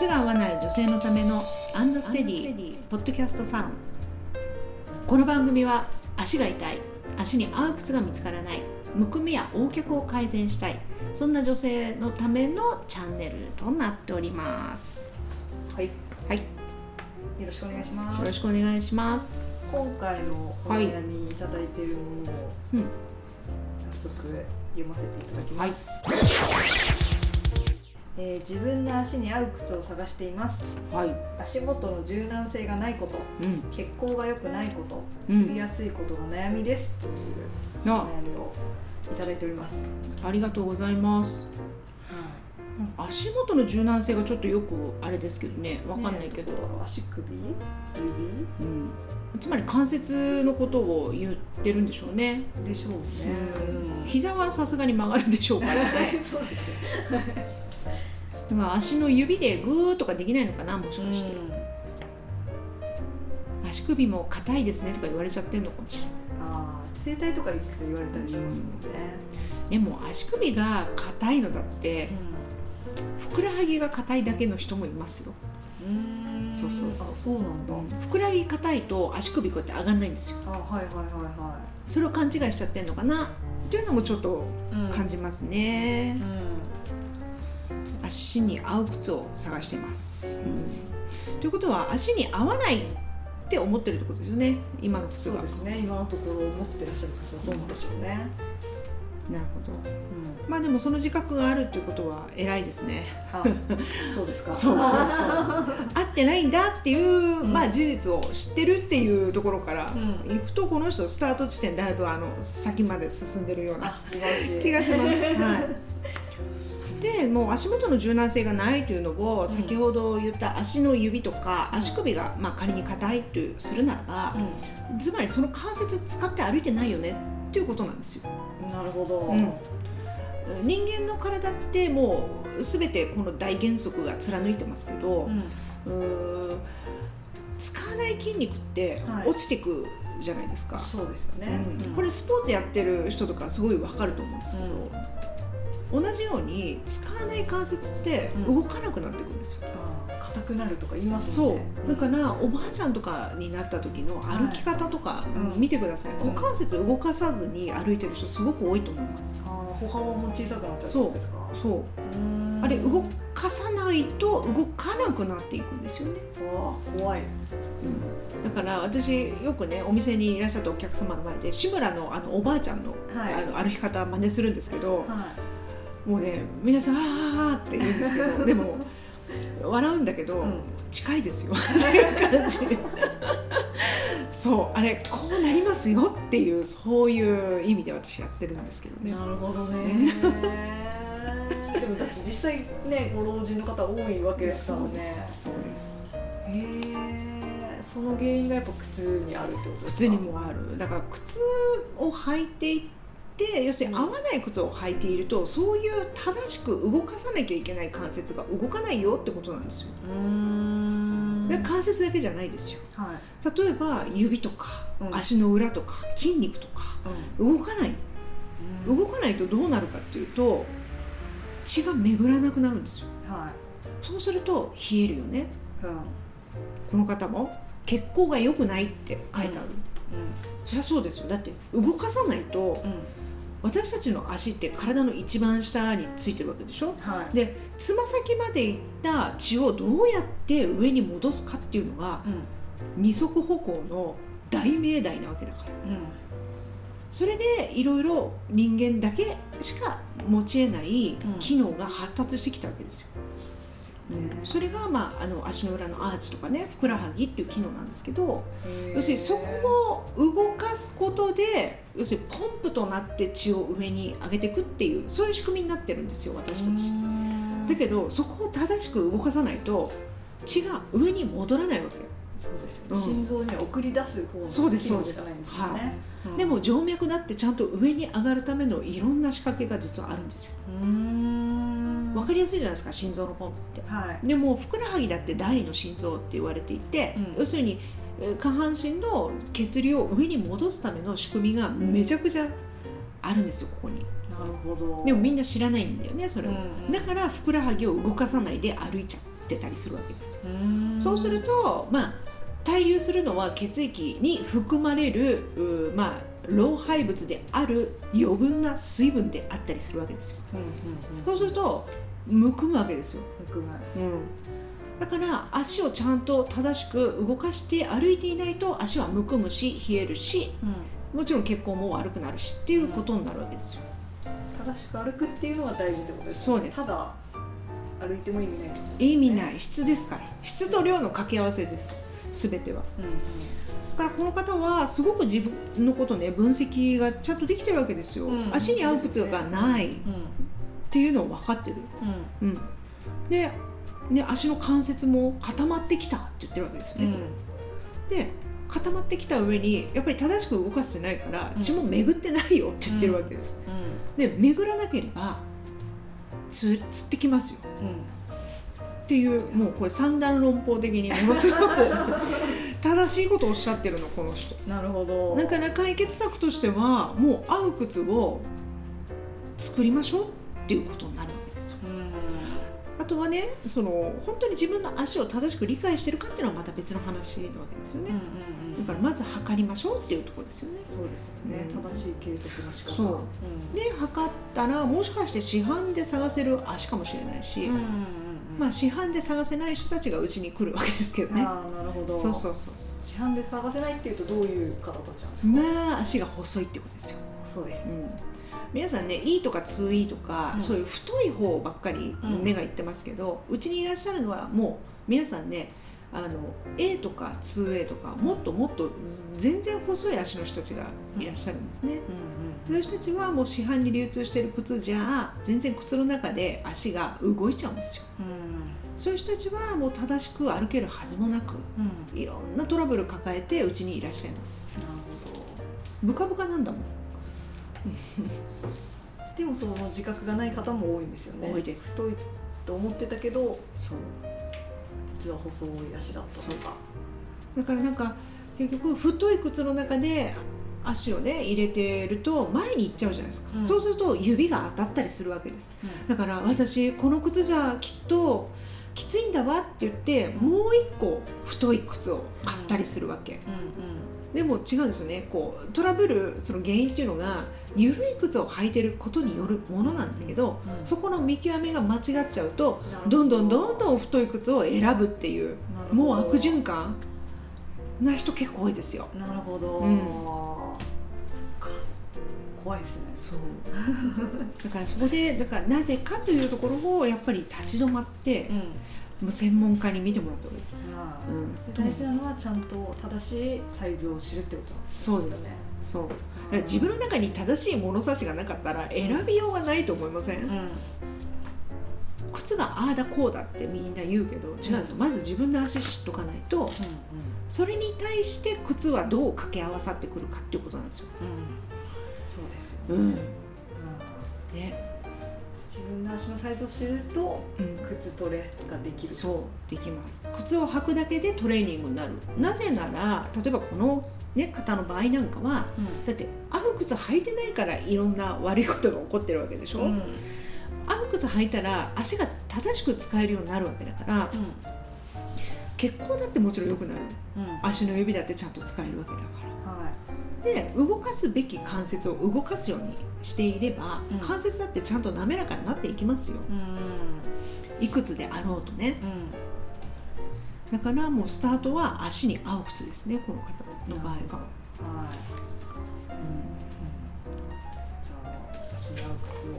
靴が合わない女性のためのアンドステディポッドキャストサロン。この番組は足が痛い足に合う靴が見つからないむくみや横脚を改善したいそんな女性のためのチャンネルとなっております。はい、はい。よよろしくお願いします。ろしくお願いします。今回のお悩みい。ただいているものをうん。早速読ませていただきはい。ます。えー自分の足に合う靴を探しています。はい。足元の柔軟性がないこと、うん。血行が良くないこと、うん。つりやすいことが悩みです。という悩みをいただいております。ありがとうございます足元の柔軟性がちょっとよくあれですけどね。わかんないけど、ね足首、指？うん、つまり関節のことを言ってるんでしょうね。でしょうね。うん。膝はさすがに曲がるでしょうからね。そうですよ。だから足の指でグーとかできないのかなもしかして、足首も硬いですねとか言われちゃってんのかもしれない。ああ、整体とか行くと言われたりしますもんね。でも足首が硬いのだってふくらはぎが硬いだけの人もいますよ。うん。そうそうそう。あそうなんだ、ふくらはぎ硬いと足首こうやって上がんないんですよ。あはいはいはいはそれを勘違いしちゃってんのかな？っていうのもちょっとい、うん感じますね、う足に合う靴を探しています、ということは足に合わないって思ってるってことですよね。今のん、靴が。そうですね。今のところ持ってらっしゃる靴はそうなんでしょうね、なるほど。うん、まあでもその自覚があるっていうことは偉いですね。あそうですか。そうそうそう。合ってないんだっていう、ん。まあ事実を知ってるっていうところから、うん。行くとこの人スタート地点だいぶあの先まで進んでるような気がします。はい。でもう足元の柔軟性がないというのを先ほど言った足の指とか足首がまあ仮に硬いとするならば、つまりその関節使って歩いてないよねっていうことなんですよ。うん、なるほど、うん。人間の体ってもう全てこの大原則が貫いてますけど、うん。使わない筋肉ってはい。落ちてくじゃないですか。そうですよね、うん。これスポーツやってる人とかすごいわかると思うんですけど、同じように使わない関節ってうん。動かなくなってくるんですよ。あ硬くなるとか言いますそもんね。う。だからおばあちゃんとかになった時の歩き方とかうん。見てください、ん。股関節動かさずに歩いてる人すごく多いと思います。あ。ー歩幅も小さくなっちゃうってことですか？そう。うん。あれ動かさないと動かなくなっていくんですよね。怖い。だから私よくねお店にいらっしゃったお客様の前で志村のあのおばあちゃんの,、はい。あの歩き方真似するんですけど、はもうね皆さん「あーあーあー」って言うんですけどでも 笑うんだけど、うん。近いですよ。そうあれこうなりますよっていうそういう意味で私やってるんですけどね。なるほどね。でもだって実際ねご老人の方多いわけですからね。そうですへえその原因がやっぱ靴にあるってことですか？靴にもある。だから靴を履いていって要するに合わない靴を履いているとそういう正しく動かさなきゃいけない関節が動かないよってことなんですよ。で関節だけじゃないですよ。はい。例えば指とか、うん。足の裏とか筋肉とか動かない。うん。動かないとどうなるかっていうと血が巡らなくなるんですよ。はい。そうすると冷えるよね。うん。この方も血行が良くないって書いてある、うそりゃそうですよ。だって動かさないとんうん私たちの足って体の一番下についてるわけでしょ？はい。でつま先まで行った血をどうやって上に戻すかっていうのがうん。二足歩行の大命題なわけだから。うん。それでいろいろ人間だけしか持ち得ない機能が発達してきたわけですよ。そうでそれが、まあ、あの足の裏のアーチとかねふくらはぎっていう機能なんですけど要するにそこを動かすことで要するにポンプとなって血を上に上げていくっていうそういう仕組みになってるんですよ私たち。うん。だけどそこを正しく動かさないと血が上に戻らないわけよ。そうですよね、うん。心臓に送り出す方のそうです機能しかないんですよね、はい。うん。でも静脈だってちゃんと上に上がるためのいろんな仕掛けが実はあるんですよ。うーんわかりやすいじゃないですか心臓のポンプって。はい。でもふくらはぎだって第二の心臓って言われていて、うん。要するにえー下半身の血流を上に戻すための仕組みがめちゃくちゃあるんですよここに。なるほど。でもみんな知らないんだよねそれを、うんだからふくらはぎを動かさないで歩いちゃうってたりするわけです。うん。そうすると、まあ、滞留するのは血液に含まれるうまあ、老廃物である余分な水分であったりするわけですよ。うんうんうん。そうするとむくむわけですよ。含まだから足をちゃんと正しく動かして歩いていないと足はむくむし冷えるしうん。もちろん血行も悪くなるしっていうことになるわけですよ。正しく歩くっていうのが大事ってことですそうです。ただ歩いても意味ない意味ない。質ですから。質と量の掛け合わせです全ては。うんうん。だからこの方はすごく自分のことね分析がちゃんとできてるわけですよ、うん。足に合う靴がない。っうん。ていうのを分かってる、うん。うん、でね足の関節も固まってきたって言ってるわけですよね、で固まってきた上にやっぱり正しく動かせてないからうん。血も巡ってないよって言ってるわけです、で巡らなければつつってきますよ。うんうんっていうもうこれ三段論法的にものすごく正しいことをおっしゃってるのこの人。なるほど。だから解決策としてはもう合う靴を作りましょうっていうことになるわけですよ。うん。あとはねその本当に自分の足を正しく理解してるかっていうのはまた別の話なわけですよね、うんうんうん。だからまず測りましょうっていうところですよね。そうですよね、うん。正しい計測の仕方そう。で測ったらもしかして市販で探せる足かもしれないし、うんうんうんまあ市販で探せない人たちがうちに来るわけですけどね。ああなるほど。そうそうそうそ市販で探せないっていうとどういう方たちなんですうか、まあ足が細いってことですよ。細い。うん皆さんね E とか 2E とか、うん。そういう太い方ばっかりうん目がいってますけどうち、にいらっしゃるのはもう皆さんねあの A とか 2A とかもっともっと全然細い足の人たちがいらっしゃるんですね、うんそういう人たちはもう市販に流通してる靴じゃ全然靴の中で足が動いちゃうんですよ。うん。そういう人たちはもう正しく歩けるはずもなくうんうん。いろんなトラブル抱えてうちにいらっしゃいます。なるほど。ブカブカなんだもんでもその自覚がない方も多いんですよね。多いです。太いと思ってたけどそう。実は細い足だったそうとかだからなんか結局太い靴の中で足をね入れてると前に行っちゃうじゃないですか、うん。そうすると指が当たったりするわけです。だから私この靴じゃきっときついんだわって言ってもう一個太い靴を買ったりするわけ、うんでも違うんですよね。こうトラブルその原因っていうのが緩い靴を履いてることによるものなんだけど、うん。そこの見極めが間違っちゃうとど。んどんどんどん太い靴を選ぶっていうもう悪循環な人結構多いですよ。なるほど、うん。怖いですね。そう。だからそこでだからなぜかというところをやっぱり立ち止まって、うんもう専門家に見てもらった方がいい。あうん。で大事なのはちゃんと正しいサイズを知るってことなんですそうです。よねそう自分の中に正しい物差しがなかったら選びようがないと思いません、うん。靴がああだこうだってみんな言うけど違うんですよ。まず自分の足知っとかないとそれに対して靴はどう掛け合わさってくるかっていうことなんですよ。うんうん。そうですよね、うん。うん。ね自分の足のサイズを知るとうん、靴トレができる。そうできます。靴を履くだけでトレーニングになる。なぜなら例えばこの、ね、方の場合なんかはうん。だって合う靴履いてないからいろんな悪いことが起こってるわけでしょ、うん。合う靴履いたら足が正しく使えるようになるわけだから血行だってもちろん良くなる。足の指だってちゃんと使えるわけだかはらで動かすべき関節を動かすようにしていれば、うん。関節だってちゃんと滑らかになっていきますよ。いくつであろうとね。うん。だからもうスタートは足に合う靴ですねこの方の場合は、はい。じゃあ足に合う靴を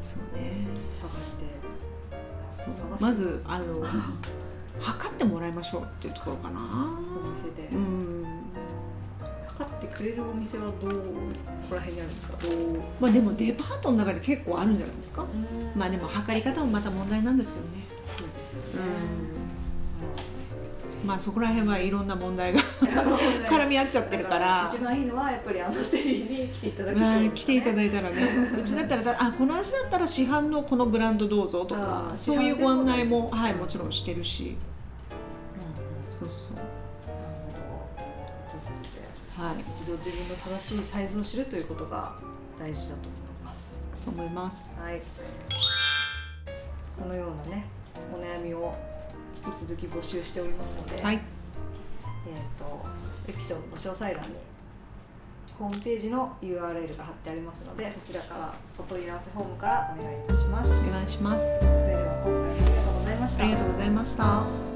そうね探して。まずあの 測ってもらいましょうっていうところかな。お店で。うんくれるお店はどうここら辺にあるんですか？まあでもデパートの中で結構あるんじゃないですか？うん。まあでも測り方もまた問題なんですけどね。そうですよね。まあそこら辺はいろんな問題が絡 絡み合っちゃってるから。一番いいのはやっぱりアンドステディに来ていただくまあ来ていただいいたらね。うちだったらだあこの足だったら市販のこのブランドどうぞとかあーそういうご案内もはいもちろんしてるし。なるそうそうはい。一度自分の正しいサイズを知るということが大事だと思います。そう思います。はい。このようなねお悩みを続き募集しておりますので、はい。えー、とエピソードの詳細欄にホームページの URL が貼ってありますのでそちらからお問い合わせフォームからお願いいたします。お願いします。それでは今回もありがとうございました。ありがとうございました